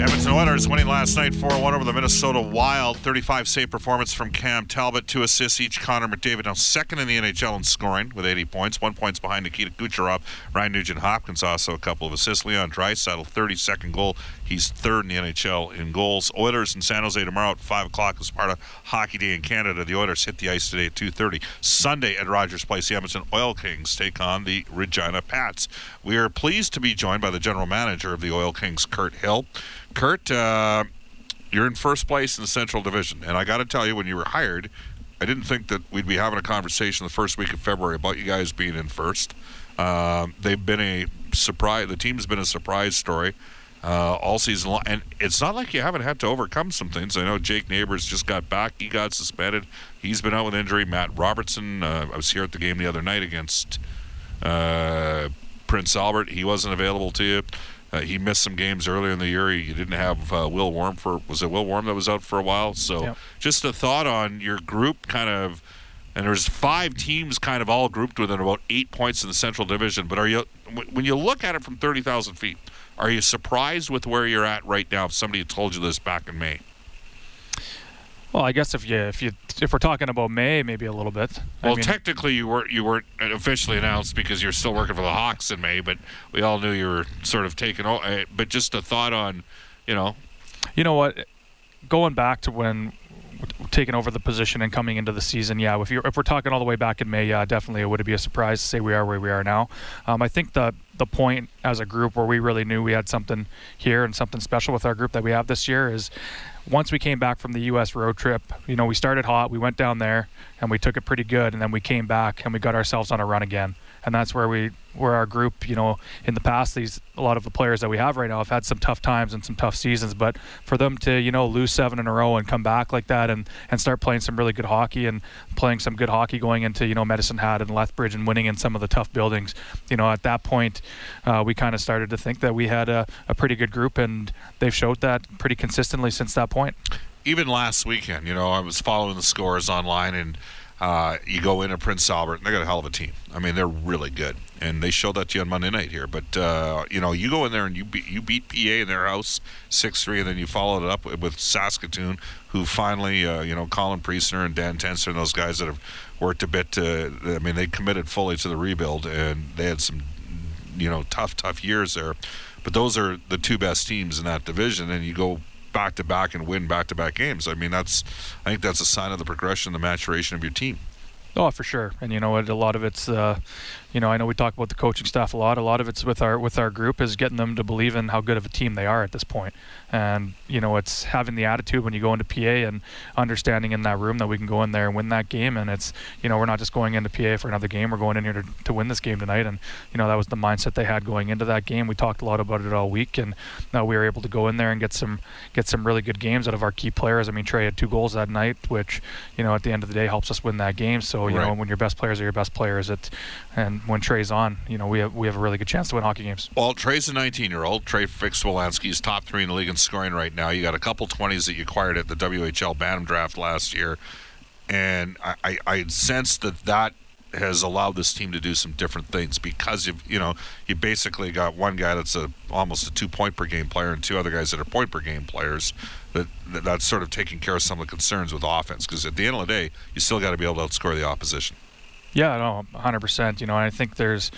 Edmonton Oilers winning last night 4 1 over the Minnesota Wild. 35 save performance from Cam Talbot, two assists each. Connor McDavid now second in the NHL in scoring with 80 points, one points behind Nikita Kucherov. Ryan Nugent Hopkins also a couple of assists. Leon Draisaitl, 32nd goal. He's third in the NHL in goals. Oilers in San Jose tomorrow at 5 o'clock as part of Hockey Day in Canada. The Oilers hit the ice today at 2.30. Sunday at Rogers Place, the Edmonton Oil Kings take on the Regina Pats. We are pleased to be joined by the general manager of the Oil Kings, Kirt Hill. Kirt, uh, you're in first place in the Central Division, and I got to tell you, when you were hired, I didn't think that we'd be having a conversation the first week of February about you guys being in first. Uh, they've been a surprise. The team's been a surprise story uh, all season long, and it's not like you haven't had to overcome some things. I know Jake Neighbors just got back; he got suspended. He's been out with injury. Matt Robertson, uh, I was here at the game the other night against uh, Prince Albert. He wasn't available to you. Uh, he missed some games earlier in the year. He didn't have uh, Will Warm for was it Will Warm that was out for a while. So Yep. just a thought on your group, kind of. And there's five teams kind of all grouped within about eight points in the Central Division. But are you when when you look at it from thirty thousand feet, are you surprised with where you're at right now? If somebody had told you this back in May, Well, I guess if you if you if we're talking about May, maybe a little bit. I well, mean, technically you weren't you weren't officially announced because you're still working for the Hawks in May, but we all knew you were sort of taking. o- uh, But just a thought on, you know, you know what? Going back to when taking over the position and coming into the season, yeah. If you if we're talking all the way back in May, yeah, definitely it would be a surprise to say we are where we are now. Um, I think the the point as a group where we really knew we had something here and something special with our group that we have this year is once we came back from the U.S. road trip, you know, we started hot, we went down there, and we took it pretty good, and then we came back and we got ourselves on a run again, and that's where we, where our group, you know, in the past, these a lot of the players that we have right now have had some tough times and some tough seasons, but for them to, you know, lose seven in a row and come back like that and and start playing some really good hockey and playing some good hockey going into, you know, Medicine Hat and Lethbridge and winning in some of the tough buildings, you know, at that point, uh, we kind of started to think that we had a, a pretty good group, and they've showed that pretty consistently since that point. Even last weekend, you know, I was following the scores online, and uh, you go into Prince Albert, and they got a hell of a team. I mean, they're really good, and they showed that to you on Monday night here. But uh, you know, you go in there and you beat you beat PA in their house six three, and then you followed it up with, with Saskatoon, who finally, uh, you know, Colin Priestner and Dan Tenser and those guys that have worked a bit. To, I mean, they committed fully to the rebuild, and they had some, you know, tough tough years there. But those are the two best teams in that division, and you go back to back and win back to back games. I mean, that's I think that's a sign of the progression, the maturation of your team. Oh, for sure. And you know what? A lot of it's, uh, you know, I know we talk about the coaching staff a lot. A lot of it's with our with our group is getting them to believe in how good of a team they are at this point. And you know, it's having the attitude when you go into PA and understanding in that room that we can go in there and win that game. And it's, you know, we're not just going into PA for another game. We're going in here to, to win this game tonight. And you know, that was the mindset they had going into that game. We talked a lot about it all week, and now we were able to go in there and get some get some really good games out of our key players. I mean, Trey had two goals that night, which you know, at the end of the day, helps us win that game. So you know, when your best players are your best players, it and when Trey's on, you know, we have we have a really good chance to win hockey games. Well, Trey's a 19 year old. Trey Fix-Wolanski is top three in the league in scoring right now. You got a couple 20s that you acquired at the WHL Bantam draft last year, and I, I, I sense that that has allowed this team to do some different things because you've you know you basically got one guy that's a almost a two point per game player and two other guys that are point per game players that, that that's sort of taking care of some of the concerns with offense because at the end of the day you still got to be able to outscore the opposition Yeah, no, 100%. You know, I think there's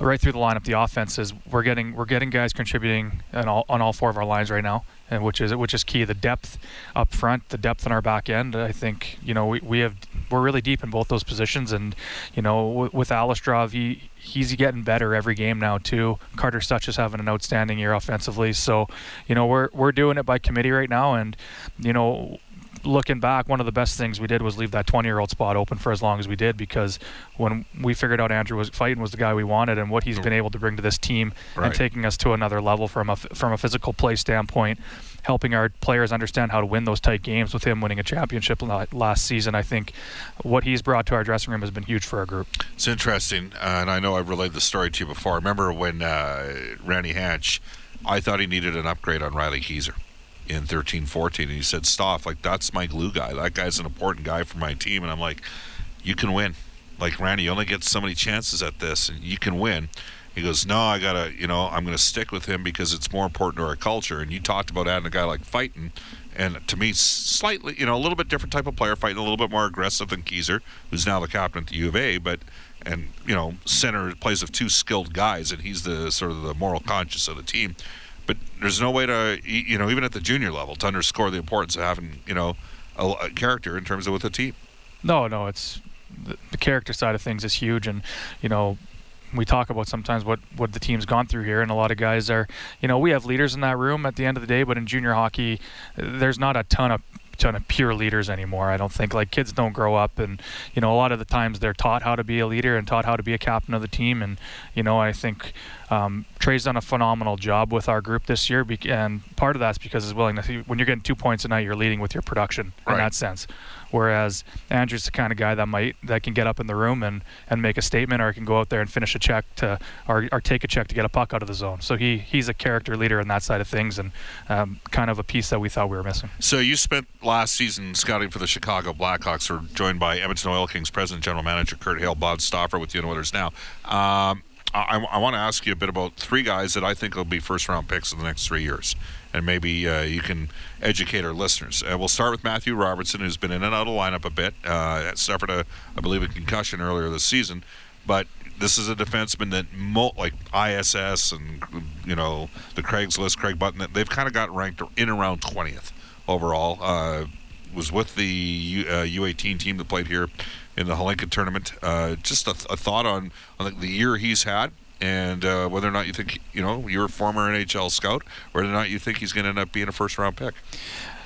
uh, right through the lineup, the offense is we're getting we're getting guys contributing on all on all four of our lines right now, and which is which is key. The depth up front, the depth in our back end. I think you know we, we have we're really deep in both those positions, and you know with, with Alistrov, he he's getting better every game now too. Carter Souch is having an outstanding year offensively, so you know we're we're doing it by committee right now, and you know looking back, one of the best things we did was leave that 20-year-old spot open for as long as we did because when we figured out Andrew was fighting was the guy we wanted and what he's been able to bring to this team Right. and taking us to another level from a from a physical play standpoint, helping our players understand how to win those tight games. With him winning a championship last season, I think what he's brought to our dressing room has been huge for our group. It's interesting, uh, and I know I've relayed the story to you before. I remember when uh, Randy Hansch, I thought he needed an upgrade on Riley Keyser in 13 14, and he said, Stoff, like, that's my glue guy. That guy's an important guy for my team. And I'm like, you can win. Like, Randy, you only get so many chances at this, and you can win. He goes, no, I gotta, you know, I'm gonna stick with him because it's more important to our culture. And you talked about adding a guy like Fighton, and to me, slightly, you know, a little bit different type of player, fighting a little bit more aggressive than Keyser, who's now the captain at the U of A. But and you know, center plays with two skilled guys, and he's the sort of the moral conscience of the team. But there's no way to, you know, even at the junior level, to underscore the importance of having, you know, a, a character in terms of with a team. No, no, it's the, the character side of things is huge, and you know, we talk about sometimes what what the team's gone through here, and a lot of guys are, you know, we have leaders in that room at the end of the day, but in junior hockey, there's not a ton of ton of pure leaders anymore. I don't think like kids don't grow up, and you know, a lot of the times they're taught how to be a leader and taught how to be a captain of the team, and you know, I think um, Trey's done a phenomenal job with our group this year, and part of that's because his willingness. When you're getting two points a night, you're leading with your production Right. in that sense. Whereas Andrew's the kind of guy that might that can get up in the room and, and make a statement, or can go out there and finish a check to, or, or take a check to get a puck out of the zone. So he he's a character leader in that side of things, and um, kind of a piece that we thought we were missing. So you spent last season scouting for the Chicago Blackhawks. We're joined by Edmonton Oil Kings President General Manager Kirt Hill, Bob Stauffer with the Oilers now. Um, I, I want to ask you a bit about three guys that I think will be first round picks in the next three years, and maybe uh, you can educate our listeners. Uh, we'll start with Matthew Robertson, who's been in and out of lineup a bit. Uh, suffered a, I believe, a concussion earlier this season, but this is a defenseman that mo- like ISS and you know the Craigslist, Craig Button, they've kind of got ranked in around 20th overall. Was with the U, uh, U18 team that played here in the Hlinka tournament. Uh, just a, a thought on on the, the year he's had. And uh, whether or not you think, you know, you're a former NHL scout, whether or not you think he's going to end up being a first round pick.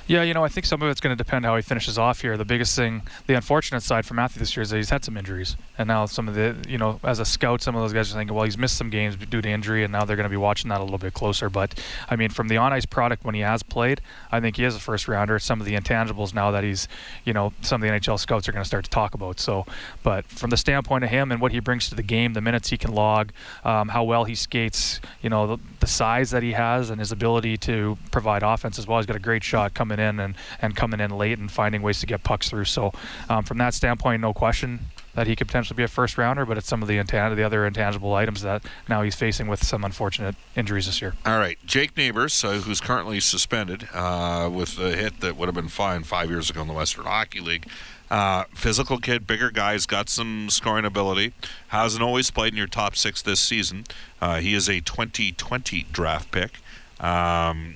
Yeah, you know, I think some of it's going to depend how he finishes off here. The biggest thing, the unfortunate side for Matthew this year is that he's had some injuries, and now some of the, you know, as a scout, some of those guys are thinking, well, he's missed some games due to injury, and now they're going to be watching that a little bit closer. But I mean, from the on-ice product when he has played, I think he is a first rounder. Some of the intangibles now that he's, you know, some of the NHL scouts are going to start to talk about. So, but from the standpoint of him and what he brings to the game, the minutes he can log, um, how well he skates, you know, the, the size that he has, and his ability to provide offense as well. He's got a great shot coming in and and coming in late and finding ways to get pucks through. So, um, from that standpoint, no question that he could potentially be a first rounder, but it's some of the intan- the other intangible items that now he's facing with some unfortunate injuries this year. All right, Jake Neighbors, uh, who's currently suspended uh, with a hit that would have been fine five years ago in the Western Hockey League. Uh, physical kid, bigger guy, has got some scoring ability. Hasn't always played in your top six this season. Uh, he is a 2020 draft pick. Um,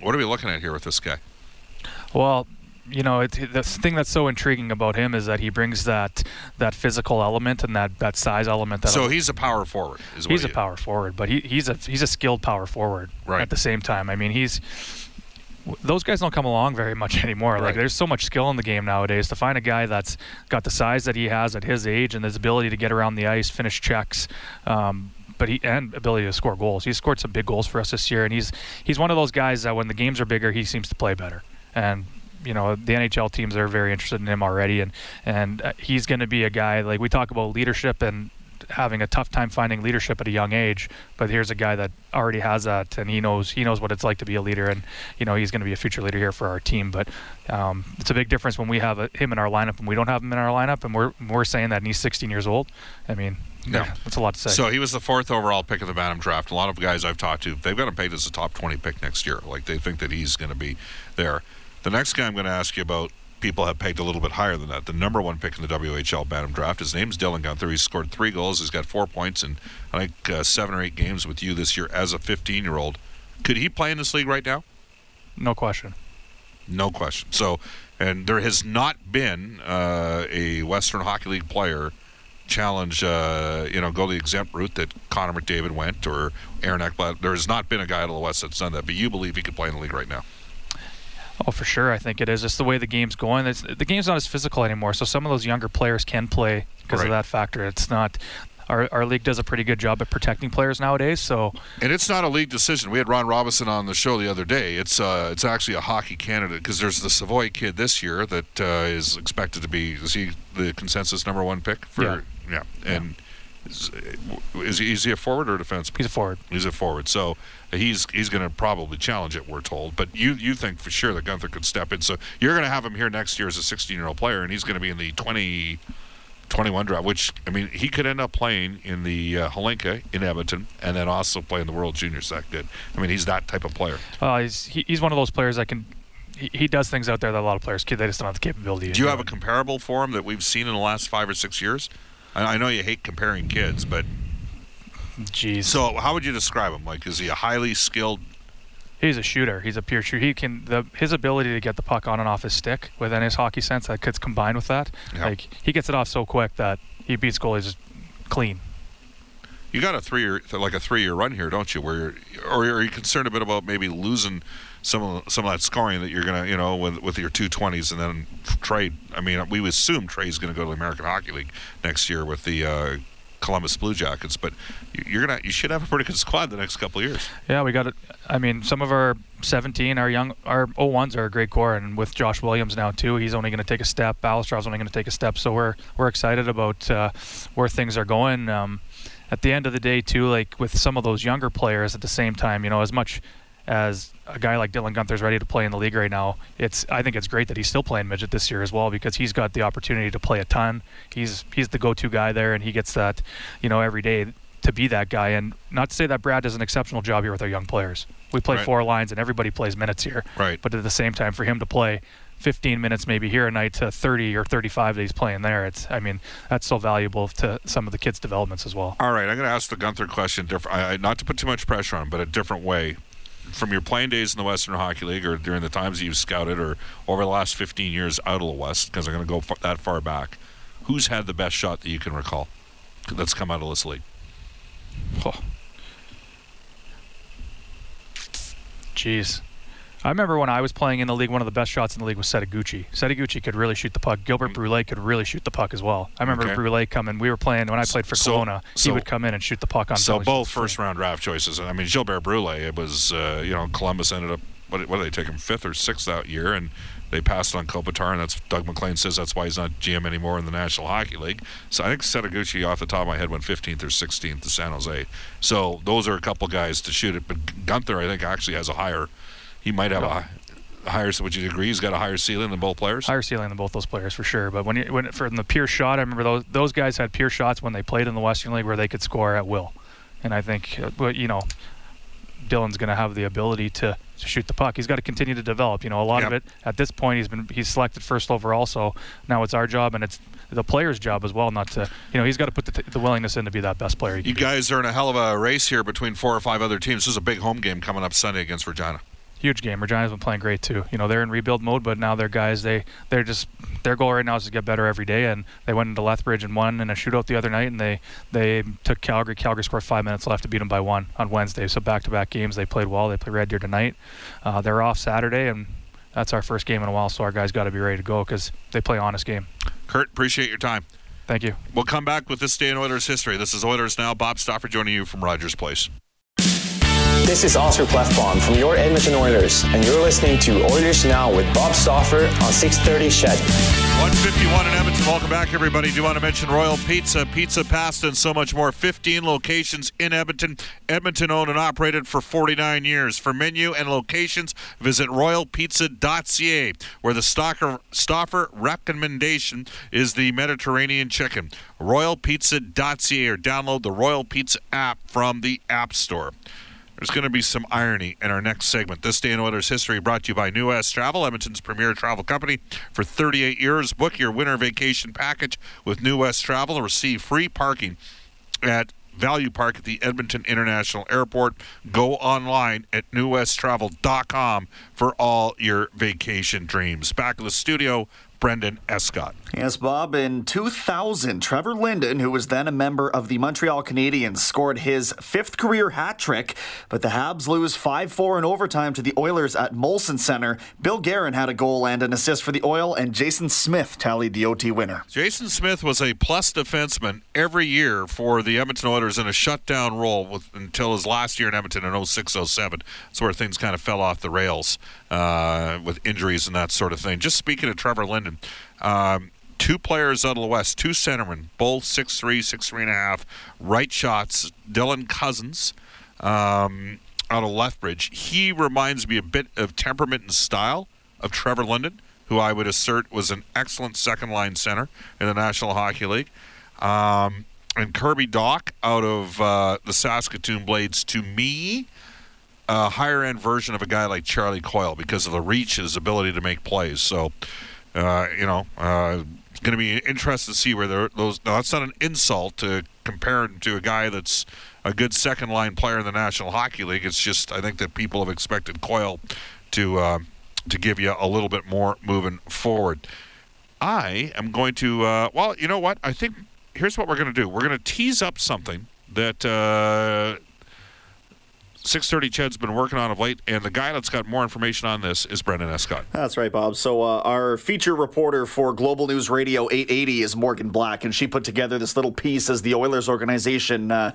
what are we looking at here with this guy? Well, you know, it, the thing that's so intriguing about him is that he brings that that physical element and that, that size element. That So he's a power forward. Is he's a he- power forward, but he, he's a he's a skilled power forward Right. at the same time. I mean, he's those guys don't come along very much anymore. Right. Like there's so much skill in the game nowadays. To find a guy that's got the size that he has at his age and his ability to get around the ice, finish checks, um, but he and ability to score goals. He's scored some big goals for us this year, and he's he's one of those guys that when the games are bigger, he seems to play better. And you know the NHL teams are very interested in him already, and and uh, he's going to be a guy like we talk about leadership and having a tough time finding leadership at a young age. But here's a guy that already has that, and he knows he knows what it's like to be a leader, and you know he's going to be a future leader here for our team. But um, it's a big difference when we have a, him in our lineup and we don't have him in our lineup, and we're we're saying that and he's 16 years old. I mean, Yeah. yeah, that's a lot to say. So he was the fourth overall pick of the Bantam draft. A lot of guys I've talked to, they've got him pegged as a top 20 pick next year. Like they think that he's going to be there. The next guy I'm going to ask you about, people have pegged a little bit higher than that. The number one pick in the WHL Bantam draft. His name's Dylan Guenther. He's scored three goals. He's got four points in I think uh, seven or eight games with you this year as a 15 year old. Could he play in this league right now? no question. No question. So, and there has not been uh, a Western Hockey League player challenge, uh, you know, go the exempt route that Connor McDavid went or Aaron Ekblad. There has not been a guy out of the West that's done that. But you believe he could play in the league right now? Oh, for sure. I think it is. It's the way the game's going. It's, the game's not as physical anymore. So some of those younger players can play because Right. of that factor. It's not. Our, our league does a pretty good job at protecting players nowadays. So And it's not a league decision. We had Ron Robinson on the show the other day. It's uh, it's actually a hockey candidate because there's the Savoie kid this year that uh, is expected to be is he the consensus number one pick for Yeah. yeah, and is, is he is he a forward or a defenseman? he's a forward. He's a forward, so he's he's going to probably challenge it. We're told, but you you think for sure that Guenther could step in. So you're going to have him here next year as a 16 year old player, and he's going to be in the 20. 21 draft, which I mean, he could end up playing in the uh, Hlinka in Edmonton, and then also play in the World Juniors that good. I mean, he's that type of player. Uh, he's he, he's one of those players that can. He, he does things out there that a lot of players kid they just don't have the capability. to Do you have a comparable for him that we've seen in the last five or six years? I, I know you hate comparing kids, but Jeez. so how would you describe him? Like, is he a highly skilled? He's a shooter. He's a pure shooter. He can the his ability to get the puck on and off his stick within his hockey sense that gets combined with that. Yeah. Like he gets it off so quick that he beats goalies clean. You got a three-year, like a three-year run here, don't you? Where, or are you concerned a bit about maybe losing some of some of that scoring that you're gonna, you know, with with your two twenties and then trade? I mean, we assume Trey's gonna go to the American Hockey League next year with the uh, Columbus Blue Jackets, but you- you're gonna, you should have a pretty good squad the next couple of years. Yeah, we got it. I mean, some of our 17, our young, our 01s are a great core, and with Josh Williams now too, he's only going to take a step. Balastrov's only going to take a step. So we're we're excited about uh, where things are going. Um, at the end of the day, too, like with some of those younger players, at the same time, you know, as much as a guy like Dylan Guenther's ready to play in the league right now, it's I think it's great that he's still playing midget this year as well because he's got the opportunity to play a ton. He's he's the go-to guy there, and he gets that, you know, every day to be that guy. And not to say that Brad does an exceptional job here with our young players. We play Right. four lines, and everybody plays minutes here. Right. But at the same time, for him to play 15 minutes maybe here a night to 30 or 35 that he's playing there, it's I mean that's so valuable to some of the kids' developments as well. All right, I'm going to ask the Guenther question different. Not to put too much pressure on him, but a different way. From your playing days in the Western Hockey League, or during the times you've scouted, or over the last 15 years out of the West, because I'm going to go fa- that far back. Who's had the best shot that you can recall that's come out of this league? Oh. Jeez. I remember when I was playing in the league, one of the best shots in the league was Setoguchi. Setoguchi could really shoot the puck. Gilbert Brule could really shoot the puck as well. I remember Mm. Okay. Brule coming. We were playing when I played for So- Kelowna. he would come in and shoot the puck on. So both first round draft choices. I mean, Gilbert Brule, it was uh, you know Columbus ended up what, what did they take him fifth or sixth that year, and they passed on Kopitar, and that's Doug MacLean says that's why he's not GM anymore in the National Hockey League. So I think Setoguchi off the top of my head went 15th or 16th to San Jose. So those are a couple guys to shoot it, but Guenther I think actually has a higher. He might have a, a higher. Would you agree? He's got a higher ceiling than both players. higher ceiling than both those players for sure. But when you, when for the pure shot, I remember those those guys had pure shots when they played in the Western League where they could score at will, and I think, uh, but you know, Dylan's going to have the ability to, to shoot the puck. He's got to continue to develop. You know, a lot of it at this point he's been he's selected first overall, so now it's our job and it's the player's job as well. Not to you know he's got to put the, the willingness in to be that best player. He can You be. guys are in a hell of a race here between four or five other teams. This is a big home game coming up Sunday against Regina. Huge game. Regina's been playing great too. You know, they're in rebuild mode, but now their guys they they're just their goal right now is to get better every day. And they went into Lethbridge and won in a shootout the other night, and they they took Calgary. Calgary scored five minutes left to beat them by one on Wednesday. So back-to-back games, they played well. They play Red Deer tonight. Uh, they're off Saturday, and that's our first game in a while. So our guys got to be ready to go because they play honest game. Kirt, appreciate your time. Thank you. We'll come back with this day in Oilers history. This is Oilers Now. Bob Stauffer joining you from Rogers Place. This is Oscar Klefbom from your Edmonton Oilers, and you're listening to Oilers Now with Bob Stauffer on 630 CHED. 151 in Edmonton. Welcome back, everybody. Do you want to mention Royal Pizza, Pizza Pasta, and so much more? 15 locations in Edmonton. Edmonton owned and operated for 49 years. For menu and locations, visit royalpizza.ca, where the Stalker, Stauffer recommendation is the Mediterranean chicken. Royalpizza.ca or download the Royal Pizza app from the App Store. There's going to be some irony in our next segment. This day in Oilers history brought to you by New West Travel, Edmonton's premier travel company. For 38 years, book your winter vacation package with New West Travel and receive free parking at Value Park at the Edmonton International Airport. Go online at newwesttravel.com for all your vacation dreams. Back in the studio, Brendan Escott. Yes, Bob. In 2000, Trevor Linden, who was then a member of the Montreal Canadiens, scored his fifth career hat trick, but the Habs lose 5 4 in overtime to the Oilers at Molson Center. Bill Guerin had a goal and an assist for the Oil, and Jason Smith tallied the OT winner. Jason Smith was a plus defenseman every year for the Edmonton Oilers in a shutdown role with, until his last year in Edmonton in 06 07. That's where things kind of fell off the rails uh, with injuries and that sort of thing. Just speaking of Trevor Linden, um, two players out of the West, two centermen, both six three, six three and a half, right shots. Dylan Cozens um, out of Lethbridge. He reminds me a bit of temperament and style of Trevor Linden, who I would assert was an excellent second line center in the National Hockey League. Um, and Kirby Dach out of uh, the Saskatoon Blades, to me, a higher end version of a guy like Charlie Coyle because of the reach and his ability to make plays. So, uh, you know, uh, it's going to be interesting to see where those. Now, that's not an insult to compare him to a guy that's a good second line player in the National Hockey League. It's just I think that people have expected Coyle to uh, to give you a little bit more moving forward. I am going to. Uh, well, you know what? I think here's what we're going to do. We're going to tease up something that uh, 630 CHED's been working on of late, and the guy that's got more information on this is Brendan Escott. That's right, Bob. So, uh, our feature reporter for Global News Radio 880 is Morgan Black, and she put together this little piece as the Oilers organization uh,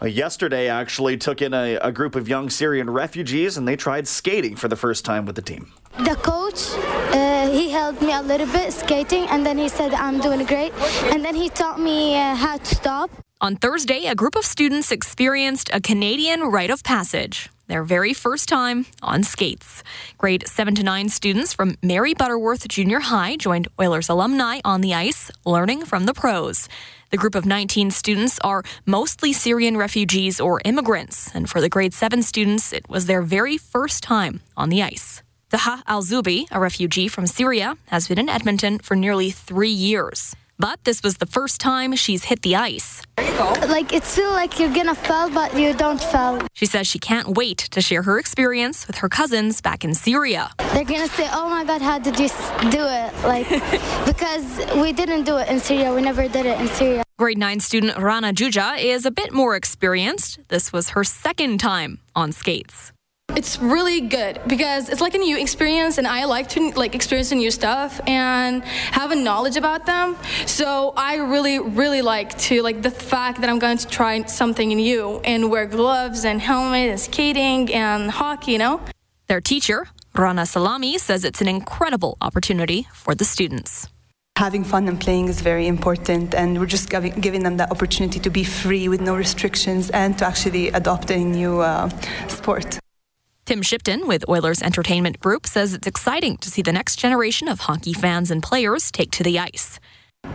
uh, yesterday actually took in a, a group of young Syrian refugees, and they tried skating for the first time with the team. The coach, uh, he helped me a little bit skating, and then he said I'm doing great, and then he taught me uh, how to stop. On Thursday, a group of students experienced a Canadian rite of passage, their very first time on skates. Grade 7 to 9 students from Mary Butterworth Junior High joined Oilers alumni on the ice, learning from the pros. The group of 19 students are mostly Syrian refugees or immigrants, and for the grade 7 students, it was their very first time on the ice. Daha Al Zubi, a refugee from Syria, has been in Edmonton for nearly three years. But this was the first time she's hit the ice. Like it's feel like you're gonna fall, but you don't fall. She says she can't wait to share her experience with her cousins back in Syria. They're gonna say, "Oh my God, how did you do it?" Like because we didn't do it in Syria. We never did it in Syria. Grade 9 student Rana Juja is a bit more experienced. This was her second time on skates. It's really good because it's like a new experience, and I like to like experience new stuff and have a knowledge about them. So I really, really like to like the fact that I'm going to try something new and wear gloves and helmet and skating and hockey. You know. Their teacher, Rana Salami, says it's an incredible opportunity for the students having fun and playing is very important and we're just giving, giving them that opportunity to be free with no restrictions and to actually adopt a new uh, sport Tim Shipton with Oilers Entertainment Group says it's exciting to see the next generation of hockey fans and players take to the ice.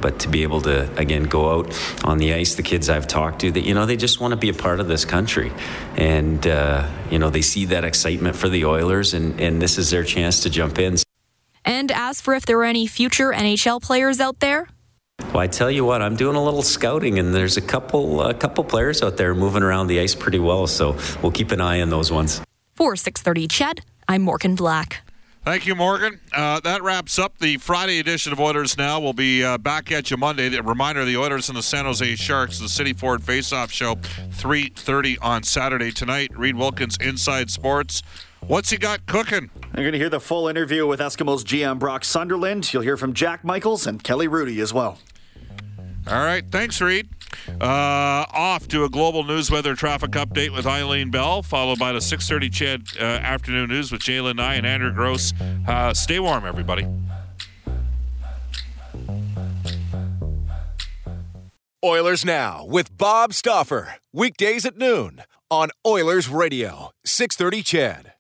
But to be able to again go out on the ice, the kids I've talked to, that you know they just want to be a part of this country, and uh, you know they see that excitement for the Oilers, and and this is their chance to jump in. And as for if there are any future NHL players out there, well, I tell you what, I'm doing a little scouting, and there's a couple a couple players out there moving around the ice pretty well. So we'll keep an eye on those ones. For 630 Ched, I'm Morgan Black. Thank you, Morgan. Uh, that wraps up the Friday edition of Oilers Now. We'll be uh, back at you Monday. A reminder: the Oilers and the San Jose Sharks, the City Ford Face-Off Show, 3:30 on Saturday tonight. Reid Wilkins, Inside Sports. What's he got cooking? You're going to hear the full interview with Eskimos GM Brock Sunderland. You'll hear from Jack Michaels and Kelly Rudy as well. All right. Thanks, Reid. Uh, off to a global news weather traffic update with Eileen Bell, followed by the 6:30 CHED uh, afternoon news with Jalen Nye and Andrew Gross. Uh, stay warm, everybody. Oilers Now with Bob Stauffer. Weekdays at noon on Oilers Radio, 630 Ched.